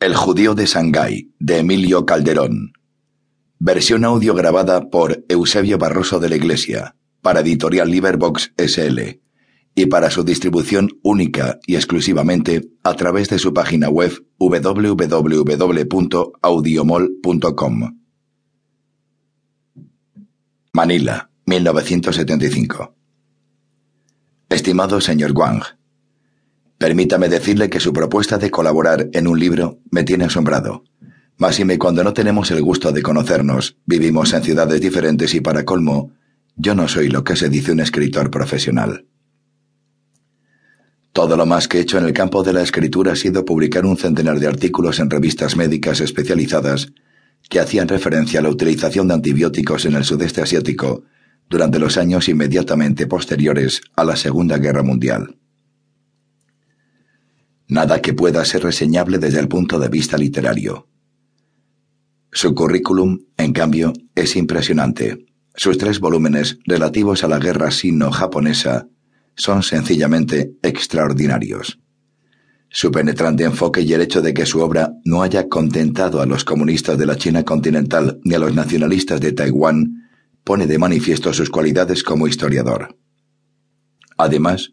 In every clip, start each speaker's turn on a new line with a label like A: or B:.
A: El judío de Shanghái, de Emilio Calderón. Versión audio grabada por Eusebio Barroso de la Iglesia, para Editorial Liverbox SL, y para su distribución única y exclusivamente a través de su página web www.audiomol.com. Manila, 1975. Estimado señor Wang, Permítame decirle que su propuesta de colaborar en un libro me tiene asombrado. Máxime cuando no tenemos el gusto de conocernos, vivimos en ciudades diferentes y para colmo, yo no soy lo que se dice un escritor profesional. Todo lo más que he hecho en el campo de la escritura ha sido publicar un centenar de artículos en revistas médicas especializadas que hacían referencia a la utilización de antibióticos en el sudeste asiático durante los años inmediatamente posteriores a la Segunda Guerra Mundial. Nada que pueda ser reseñable desde el punto de vista literario. Su currículum, en cambio, es impresionante. Sus tres volúmenes relativos a la guerra sino-japonesa son sencillamente extraordinarios. Su penetrante enfoque y el hecho de que su obra no haya contentado a los comunistas de la China continental ni a los nacionalistas de Taiwán pone de manifiesto sus cualidades como historiador. Además,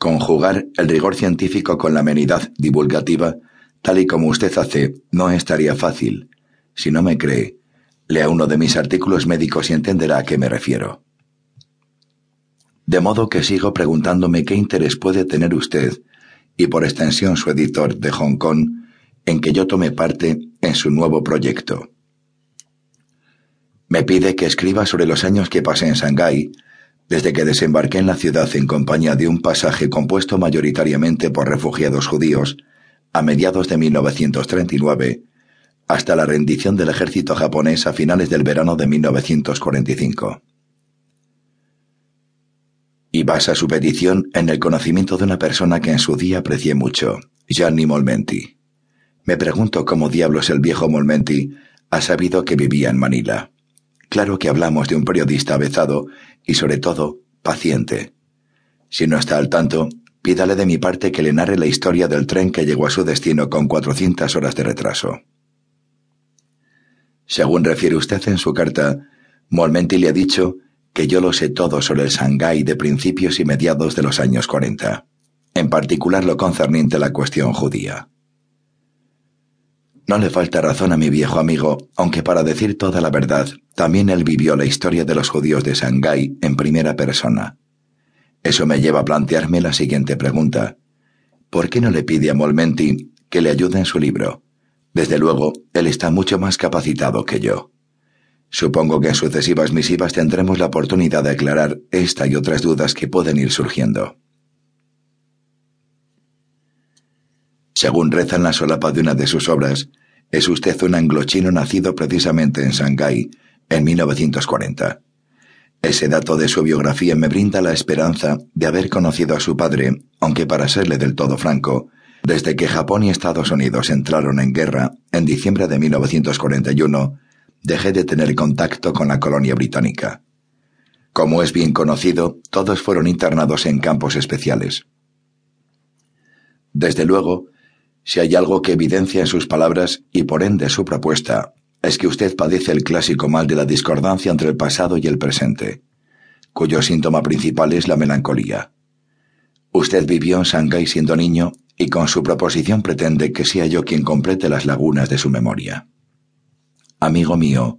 A: Conjugar el rigor científico con la amenidad divulgativa, tal y como usted hace, no estaría fácil. Si no me cree, lea uno de mis artículos médicos y entenderá a qué me refiero. De modo que sigo preguntándome qué interés puede tener usted, y por extensión su editor de Hong Kong, en que yo tome parte en su nuevo proyecto. Me pide que escriba sobre los años que pasé en Shanghái, desde que desembarqué en la ciudad en compañía de un pasaje compuesto mayoritariamente por refugiados judíos, a mediados de 1939, hasta la rendición del ejército japonés a finales del verano de 1945. Y basa su petición en el conocimiento de una persona que en su día aprecié mucho, Gianni Molmenti. Me pregunto cómo diablos el viejo Molmenti ha sabido que vivía en Manila. Claro que hablamos de un periodista avezado y sobre todo paciente. Si no está al tanto, pídale de mi parte que le narre la historia del tren que llegó a su destino con cuatrocientas horas de retraso. Según refiere usted en su carta, Molmenti le ha dicho que yo lo sé todo sobre el Shanghái de principios y mediados de los años cuarenta, en particular lo concerniente a la cuestión judía. No le falta razón a mi viejo amigo, aunque para decir toda la verdad, también él vivió la historia de los judíos de Shanghái en primera persona. Eso me lleva a plantearme la siguiente pregunta. ¿Por qué no le pide a Molmenti que le ayude en su libro? Desde luego, él está mucho más capacitado que yo. Supongo que en sucesivas misivas tendremos la oportunidad de aclarar esta y otras dudas que pueden ir surgiendo. Según reza en la solapa de una de sus obras, es usted un anglochino nacido precisamente en Shanghái en 1940. Ese dato de su biografía me brinda la esperanza de haber conocido a su padre, aunque para serle del todo franco, desde que Japón y Estados Unidos entraron en guerra en diciembre de 1941, dejé de tener contacto con la colonia británica. Como es bien conocido, todos fueron internados en campos especiales. Desde luego, si hay algo que evidencia en sus palabras y por ende su propuesta, es que usted padece el clásico mal de la discordancia entre el pasado y el presente, cuyo síntoma principal es la melancolía. Usted vivió en Shanghái siendo niño y con su proposición pretende que sea yo quien complete las lagunas de su memoria. Amigo mío,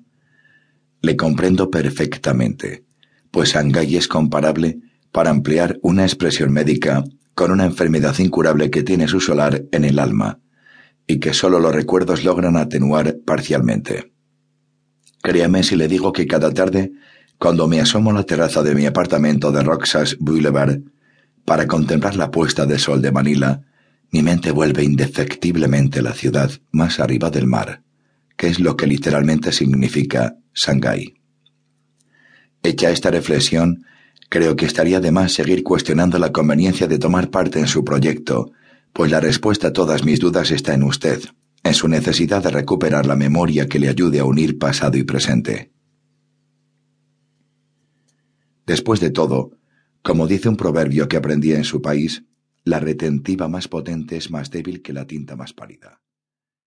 A: le comprendo perfectamente, pues Shanghái es comparable, para emplear una expresión médica, con una enfermedad incurable que tiene su solar en el alma, y que sólo los recuerdos logran atenuar parcialmente. Créame si le digo que cada tarde, cuando me asomo a la terraza de mi apartamento de Roxas Boulevard, para contemplar la puesta de sol de Manila, mi mente vuelve indefectiblemente a la ciudad más arriba del mar, que es lo que literalmente significa Shanghái. Hecha esta reflexión, Creo que estaría de más seguir cuestionando la conveniencia de tomar parte en su proyecto, pues la respuesta a todas mis dudas está en usted, en su necesidad de recuperar la memoria que le ayude a unir pasado y presente. Después de todo, como dice un proverbio que aprendí en su país, la retentiva más potente es más débil que la tinta más pálida.